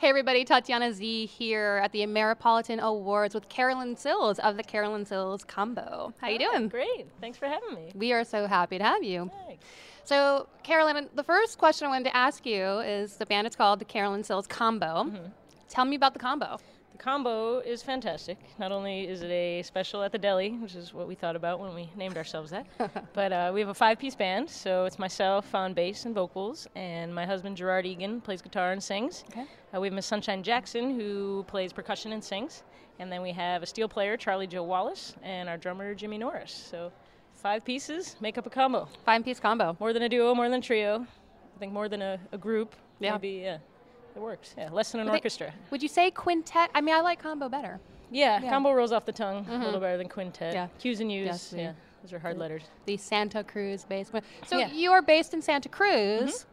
Hey everybody, Tatiana Z here at the Ameripolitan Awards with Carolyn Sills of the Carolyn Sills Combo. How you doing? Great. Thanks for having me. We are so happy to have you. Thanks. So, Carolyn, the first question I wanted to ask you is the band is called the Carolyn Sills Combo. Mm-hmm. Tell me about the combo. Combo is fantastic. Not only is it a special at the deli, which is what we thought about when we named ourselves that, but uh, we have a five-piece band. So it's myself on bass and vocals, and my husband Gerard Egan plays guitar and sings. Okay. Uh, we have Miss Sunshine Jackson who plays percussion and sings, and then we have a steel player Charlie Joe Wallace and our drummer Jimmy Norris. So five pieces make up a combo. Five piece combo. More than a duo, more than a trio. I think more than a, a group. Yeah. Maybe yeah. It works. Yeah. Less than an Would they- orchestra. Would you say quintet? I mean, I like combo better. Yeah, Yeah. combo rolls off the tongue a little better than quintet. Yeah. Q's and U's. Yes, yeah, those are hard letters. The Santa Cruz base. So Yeah. Mm-hmm. you are based in Santa Cruz,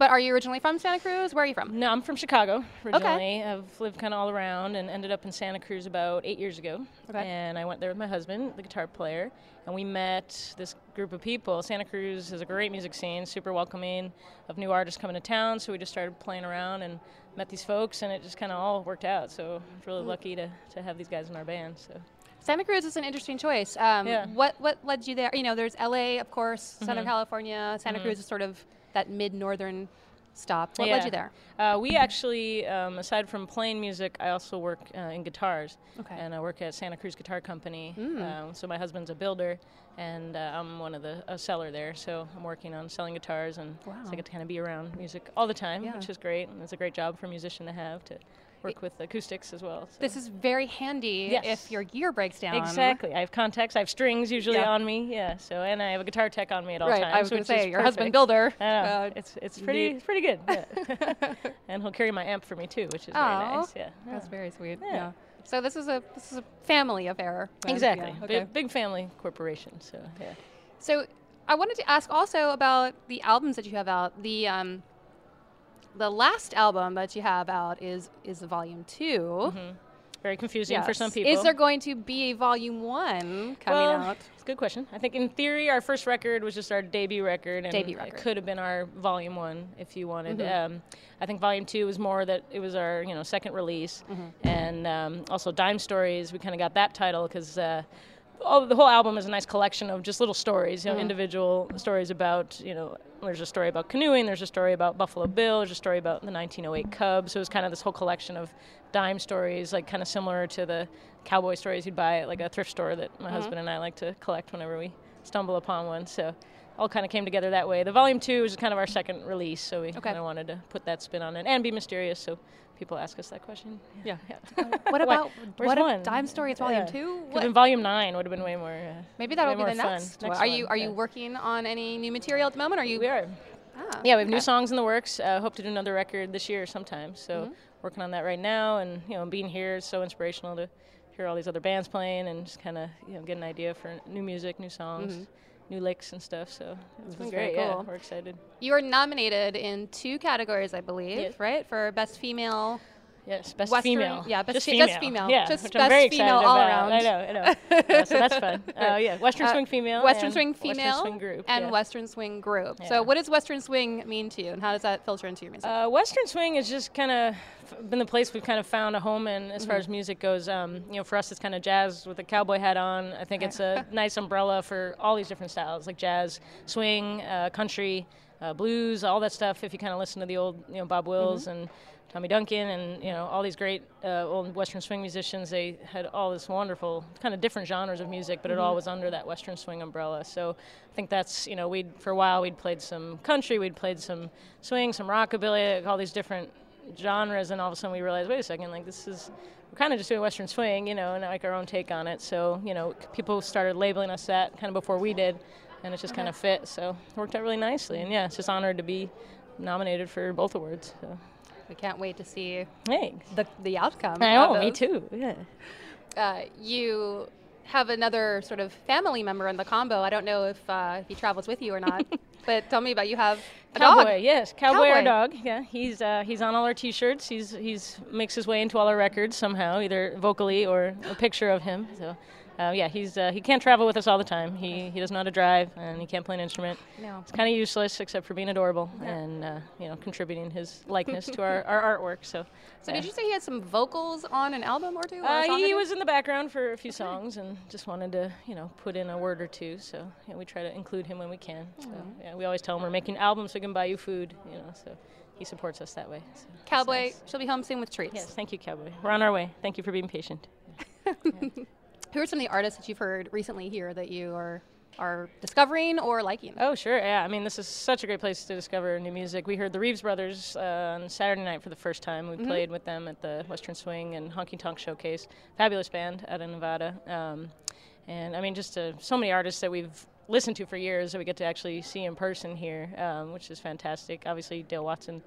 but are you originally from Santa Cruz? Where are you from? No, I'm from Chicago originally. I've lived kind of all around and ended up in Santa Cruz about eight years ago. Okay. And I went there with my husband, the guitar player, and we met this group of people. Santa Cruz is a great music scene, super welcoming of new artists coming to town. So we just started playing around and met these folks, and it just kind of all worked out. So I'm really lucky to, to have these guys in our band. So Santa Cruz is an interesting choice. Um, Yeah. What what led you there? You know, there's LA, of course, Mm-hmm. Southern California. Santa Cruz is sort of that mid-northern stop. What led you there? Uh, we actually, um, aside from playing music, I also work uh, in guitars. Okay. And I work at Santa Cruz Guitar Company. Um, so my husband's a builder, and uh, I'm one of the a seller there. So I'm working on selling guitars, and so I get to kind of be around music all the time, Yeah. which is great. And it's a great job for a musician to have to work with acoustics as well. so. This is very handy Yes. if your gear breaks down. Exactly. I have contacts. I have strings usually Yeah. on me. Yeah. So and I have a guitar tech on me at all Right. times. I was going to say your husband builder. I know. uh, it's it's pretty neat. it's pretty good. Yeah. and he'll carry my amp for me too, which is very Aw, nice. Yeah. That's very sweet. Yeah. Yeah. So this is a this is a family affair. then. Exactly. Yeah, okay. Big, big family corporation. So yeah. So I wanted to ask also about the albums that you have out. The um, the last album that you have out is is volume 2 Very confusing for some people. Is there going to be a volume one coming well, out? It's a good question. I think in theory, our first record was just our debut record, and Debut it record. could have been our volume one if you wanted. Mm-hmm. Um, I think volume two was more that it was our you know second release, Mm-hmm. and um, also Dime Stories. We kind of got that title because. Uh, all, the whole album is a nice collection of just little stories, you know, mm-hmm. individual stories about, you know, there's a story about canoeing, there's a story about Buffalo Bill, there's a story about the 1908 Cubs. So it was kind of this whole collection of dime stories, like kind of similar to the cowboy stories you'd buy at like a thrift store that my mm-hmm. husband and I like to collect whenever we stumble upon one. So all kind of came together that way. The volume two is kind of our second release, so we kind of wanted to put that spin on it and be mysterious. So people ask us that question. Yeah. yeah. What about Where's what one? Dime Story? It's volume Yeah. two. What- been volume nine would have been way more. Uh, Maybe that'll be the next. one. Are you are you working on any new material at the moment? Are you? We are. Ah, Yeah, we have new songs in the works. Uh, hope to do another record this year sometime. So Mm-hmm. working on that right now, and you know, being here is so inspirational to hear all these other bands playing and just kind of you know get an idea for new music, new songs. Mm-hmm. New licks and stuff. So it's been very great. Yeah, we're excited. You are nominated in two categories, I believe, Yes. right? For best female. Yes, best Western- female. yeah, best just fe- female. just female. Yeah, Just which best I'm very female all about. around. I know, I know. Yeah, so that's fun. Uh, yeah, Western Uh, swing female. Western swing female Western swing group. and yeah. Western swing group. Yeah. So, what does Western swing mean to you, and how does that filter into your music? Uh, Western swing has just kind of been the place we've kind of found a home in as far Mm-hmm. as music goes. Um, you know, for us, it's kind of jazz with a cowboy hat on. I think it's a nice umbrella for all these different styles, like jazz, swing, uh, country, uh, blues, all that stuff. If you kind of listen to the old, you know, Bob Wills Mm-hmm. and Tommy Duncan and you know all these great uh, old Western swing musicians, they had all this wonderful kind of different genres of music, but it Mm-hmm. all was under that Western swing umbrella. So I think that's you know we for a while we'd played some country, we'd played some swing, some rockabilly, like all these different genres, and all of a sudden we realized, wait a second, like this is we're kind of just doing Western swing, you know, and like our own take on it. So you know, people started labeling us that kind of before we did, and it just kind of fit. So it worked out really nicely, and yeah, it's just honored to be nominated for both awards. So. we can't wait to see Thanks. the the outcome. I know, me too. Yeah. Uh, you have another sort of family member in the combo. I don't know if uh, if he travels with you or not, but tell me about you have a Cowboy, dog. yes, cowboy, our Cowboy. dog. Yeah, he's uh, he's on all our T-shirts. He's he's makes his way into all our records somehow, either vocally or a picture of him. So, uh, yeah, he's uh, he can't travel with us all the time. He he doesn't know how to drive and he can't play an instrument. No. It's kind of useless except for being adorable and uh, you know contributing his likeness to our, our artwork. So, So yeah. did you say he had some vocals on an album or two? Or Uh, he was in the background for a few songs and just wanted to, you know, put in a word or two. So yeah, we try to include him when we can. So yeah, we always tell him we're making albums so we can buy you food, you know. So he supports us that way. So Cowboy. nice. She'll be home soon with treats. Yes, thank you, Cowboy. We're on our way. Thank you for being patient. Who are some of the artists that you've heard recently here that you are are discovering or liking? Oh, sure. Yeah. I mean, this is such a great place to discover new music. We heard the Reeves Brothers uh, on Saturday night for the first time. We played with them at the Western Swing and Honky Tonk Showcase. Fabulous band out of Nevada. Um, and I mean, just uh, so many artists that we've listened to for years that we get to actually see in person here, um, which is fantastic. Obviously, Dale Watson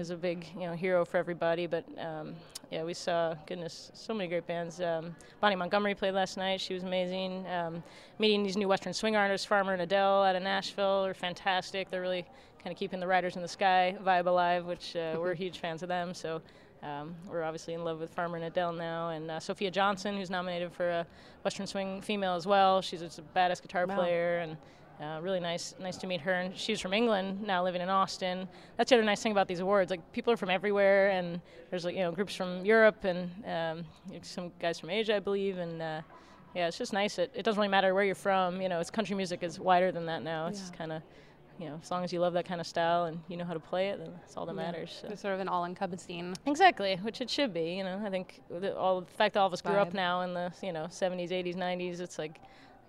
is a big you know hero for everybody, but um, yeah, we saw goodness so many great bands. Um, Bonnie Montgomery played last night; she was amazing. Um, meeting these new Western swing artists, Farmer and Adele out of Nashville, are fantastic. They're really kind of keeping the Riders in the Sky vibe alive, which uh, we're huge fans of them. So. Um, we're obviously in love with Farmer and Adele now, and uh, Sophia Johnson, who's nominated for a Western Swing female as well. She's just a badass guitar player, and uh, really nice, nice to meet her. And she's from England now, living in Austin. That's the other nice thing about these awards. Like people are from everywhere, and there's like you know groups from Europe and um, some guys from Asia, I believe, and. Uh, yeah, it's just nice. It, it doesn't really matter where you're from. You know, it's country music is wider than that now. It's just kind of, you know, as long as you love that kind of style and you know how to play it, then that's all that matters. So. It's sort of an all-encompassing. Exactly, which it should be. You know, I think the, all the fact that all of us grew up now in the you know 70s, 80s, 90s. It's like,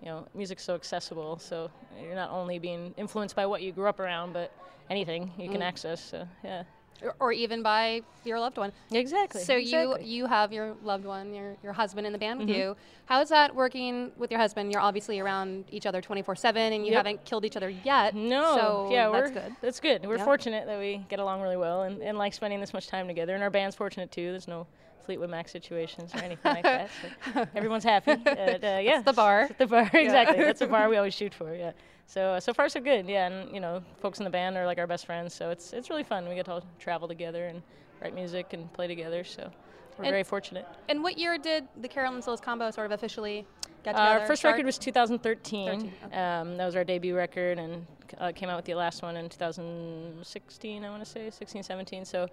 you know, music's so accessible. So you're not only being influenced by what you grew up around, but anything you Mm. can access. So yeah, Or, or even by your loved one. exactly. So exactly. you you have your loved one, your your husband in the band Mm-hmm. with you. How is that working with your husband? You're obviously around each other 24/7, and you Yep. haven't killed each other yet. No, so yeah, that's good. That's good. We're Yeah. fortunate that we get along really well and, and like spending this much time together. And our band's fortunate too. There's no Fleetwood Mac situations or anything like that. So everyone's happy. And, uh, yeah, the bar. The bar, exactly. That's the bar we always shoot for. Yeah. So uh, so far so good. Yeah, and you know, folks in the band are like our best friends. So it's it's really fun. We get to all travel together and write music and play together. So we're And- very fortunate. And what year did the Carolyn Sills combo sort of officially get Uh, together? our first start? record was 2013. 13, okay. um, that was our debut record, and uh, came out with the last one in 2016. I want to say 16, 17. So,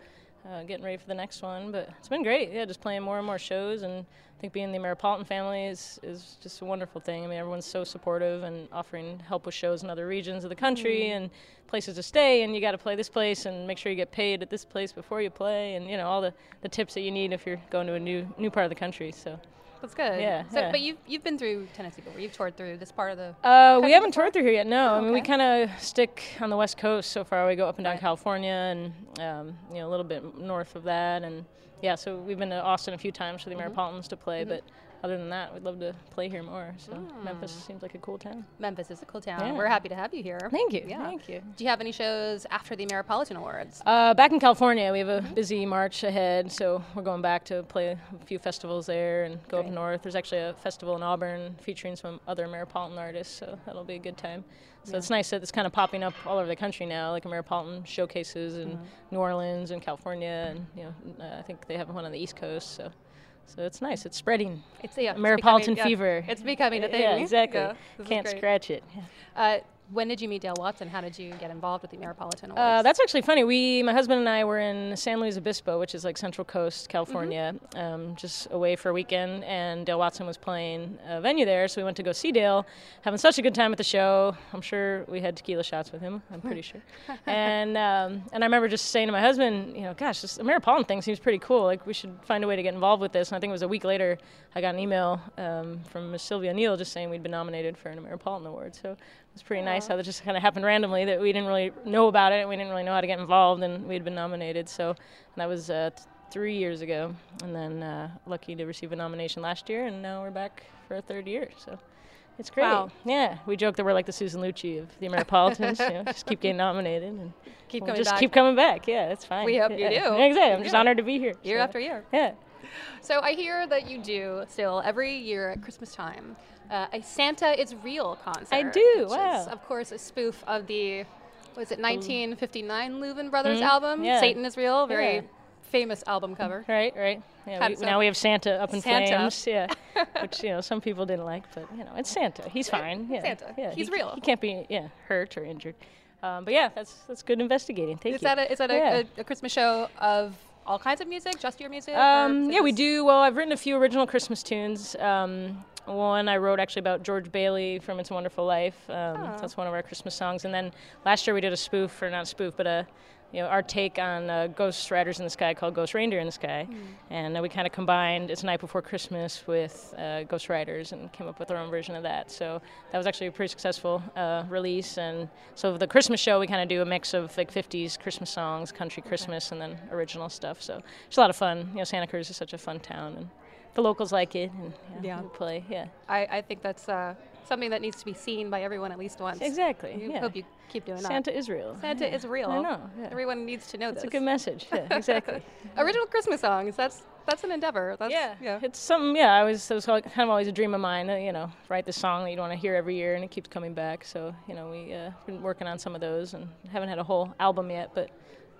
uh, getting ready for the next one. But it's been great. Yeah, just playing more and more shows, and I think being the Ameripolitan family is is just a wonderful thing. I mean, everyone's so supportive and offering help with shows in other regions of the country Mm-hmm. and places to stay. And you got to play this place and make sure you get paid at this place before you play, and you know all the, the tips that you need if you're going to a new new part of the country. So. That's good. Yeah, So, yeah. but you've you've been through Tennessee before. You've toured through this part of the. Uh, we haven't before? toured through here yet. No, I mean we kind of stick on the west coast so far. We go up and down Right. California and um, you know a little bit north of that, and yeah. So we've been to Austin a few times for the Mm-hmm. Ameripolitans to play, but other than that, we'd love to play here more. So Memphis seems like a cool town. Memphis is a cool town. Yeah. We're happy to have you here. Thank you. Yeah. Thank you. Do you have any shows after the Ameripolitan Awards? Uh, back in California, we have a busy March ahead, so we're going back to play a few festivals there and go Great. up north. There's actually a festival in Auburn featuring some other Ameripolitan artists, so that'll be a good time. So it's nice that it's kind of popping up all over the country now, like Ameripolitan showcases in New Orleans and California, and you know, uh, I think they have one on the East Coast. So, so it's nice. It's spreading. It's yeah, it's Ameripolitan becoming- yeah, fever. It's becoming a thing. Yeah, exactly. Yeah, Can't scratch it. Yeah. Uh, when did you meet Dale Watson? How did you get involved with the Ameripolitan Awards? Uh, that's actually funny. We, my husband and I, were in San Luis Obispo, which is like Central Coast, California, um, just away for a weekend. And Dale Watson was playing a venue there, so we went to go see Dale. Having such a good time at the show. I'm sure we had tequila shots with him. I'm pretty sure. And um, and I remember just saying to my husband, you know, gosh, this Ameripolitan thing seems pretty cool. Like we should find a way to get involved with this. And I think it was a week later, I got an email um, from Miss Sylvia Neal just saying we'd been nominated for an Ameripolitan award. So was pretty nice how that just kind of happened randomly that we didn't really know about it and we didn't really know how to get involved and we'd been nominated. So that was uh, th- three years ago, and then uh, lucky to receive a nomination last year, and now we're back for a third year. So. It's great. Wow. Yeah, we joke that we're like the Susan Lucci of the Ameripolitans. you know, just keep getting nominated and Keep we'll coming just back. keep coming back. Yeah, it's fine. We hope you Yeah, do. Exactly. I'm just honored to be here. year so, after year. Yeah. So I hear that you do still every year at Christmas time uh, a Santa is Real concert. I do, wow. is, of course, a spoof of the was it 1959 Louvin Brothers album Mm-hmm. yeah. Satan is Real, very Yeah. famous album cover. Right, right. Yeah, we, now we have Santa up in Santa. flames. Yeah, which you know some people didn't like, but you know it's Santa. He's fine. Yeah, Santa. Yeah, He's he, real. He can't be yeah hurt or injured. Um, but yeah, that's that's good investigating. Thank Is you. that a, is that a, Yeah. a, a Christmas show of all kinds of music, just your music? Um, yeah, we do. Well, I've written a few original Christmas tunes. Um, one I wrote actually about George Bailey from It's a Wonderful Life. Um, Oh. That's one of our Christmas songs. And then last year we did a spoof, or not a spoof, but a you know our take on uh, Ghost Riders in the Sky called Ghost Reindeer in the Sky. Hmm. And uh, we kind of combined It's a Night Before Christmas with uh, Ghost Riders and came up with our own version of that. So that was actually a pretty successful uh, release. And so the Christmas show we kind of do a mix of like 50s Christmas songs, country Christmas, and then original stuff. So it's a lot of fun. You know, Santa Cruz is such a fun town, and the locals like it. And yeah, Yeah. we play. Yeah, I, I think that's uh, something that needs to be seen by everyone at least once. exactly. I yeah. hope you keep doing Santa is real. Santa Yeah. is real. I know. Yeah. Everyone needs to know that's this. a good message. Yeah, exactly. Original Christmas songs. That's that's an endeavor. That's, yeah, yeah. it's something. Yeah, I was. It was kind of always a dream of mine. uh, You know, write the song that you want to hear every year, and it keeps coming back. So you know, we uh, been working on some of those, and haven't had a whole album yet, but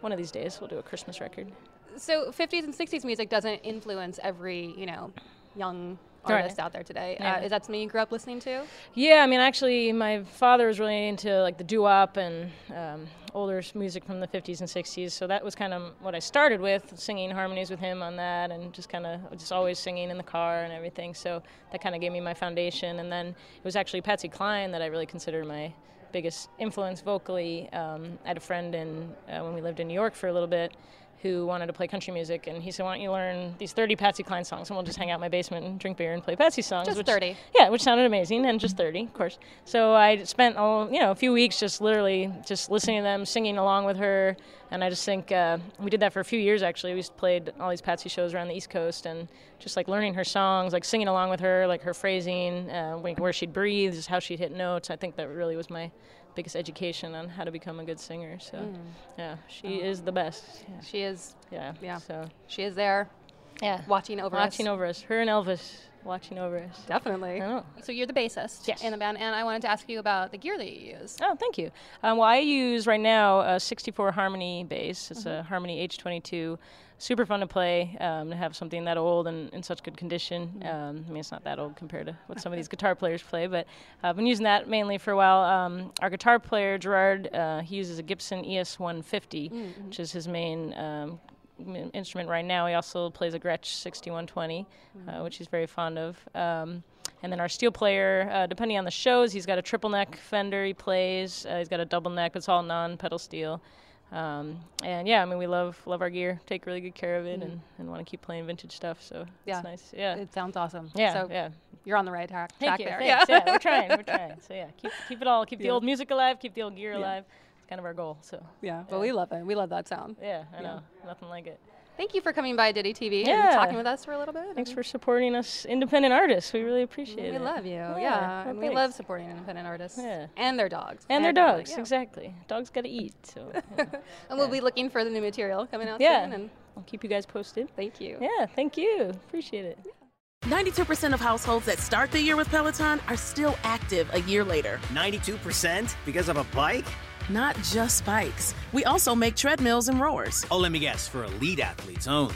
one of these days we'll do a Christmas record. So 50s and 60s music doesn't influence every you know young Right. artist out there today. Yeah. Uh, is that something you grew up listening to? Yeah, I mean, actually, my father was really into like the doo-wop and um, older music from the 50s and 60s. So that was kind of what I started with, singing harmonies with him on that, and just kind of just always singing in the car and everything. So that kind of gave me my foundation. And then it was actually Patsy Cline that I really considered my biggest influence vocally. Um, I had a friend in uh, when we lived in New York for a little bit who wanted to play country music, and he said, "Why don't you learn these 30 Patsy Cline songs, and we'll just hang out in my basement and drink beer and play Patsy songs." Just which- 30. Yeah, which sounded amazing, and just 30, of course. So I spent, oh, you know, a few weeks just literally just listening to them, singing along with her, and I just think uh, we did that for a few years. Actually, we just played all these Patsy shows around the East Coast, and just like learning her songs, like singing along with her, like her phrasing, uh, where she'd breathe, just how she'd hit notes. I think that really was my biggest education on how to become a good singer. So, mm. yeah, she oh. is the best. Yeah, She is. yeah. Yeah. So, She is there, yeah, watching over watching us. Watching over us. Her and Elvis watching over us. Definitely. I know. So you're the bassist Yes. in the band, and I wanted to ask you about the gear that you use. Oh, thank you. Um, well, I use right now a 64 Harmony bass. It's Mm-hmm. a Harmony H22. Super fun to play. Um, to have something that old and in such good condition. Mm-hmm. Um, I mean, it's not that old compared to what some of these guitar players play, but I've been using that mainly for a while. Um, our guitar player Gerard, uh, he uses a Gibson ES 150, Mm-hmm. which is his main. Um, instrument right now. He also plays a Gretsch 6120, uh, which he's very fond of. Um, and then our steel player, uh, depending on the shows, he's got a triple neck Fender he plays. Uh, he's got a double neck. It's all non-pedal steel. Um, and yeah, I mean, we love love our gear, take really good care of it, and, and want to keep playing vintage stuff. So Yeah. it's nice. Yeah. It sounds awesome. yeah. So yeah. you're on the right track, Thank track you. there. Thanks. Yeah. Yeah. we're trying. We're trying. So yeah, keep keep it all. Keep the old music alive. Keep the old gear alive. It's kind of our goal. So yeah. But we love it. We love that sound. yeah, I Yeah. know. Nothing like it. Thank you for coming by Ditty TV Yeah. and talking with us for a little bit. Thanks for supporting us independent artists. We really appreciate We it. We love you. Yeah, Yeah, well, and we love supporting independent artists Yeah. and their dogs And their everybody, dogs, yeah. exactly. Dogs got to eat. So yeah. And we'll be looking for the new material coming out yeah. soon. And I'll keep you guys posted. thank you. Yeah, thank you. Appreciate it. 92% of households that start the year with Peloton are still active a year later. 92% because of a bike? Not just bikes. We also make treadmills and rowers. Oh, let me guess, for elite athletes only,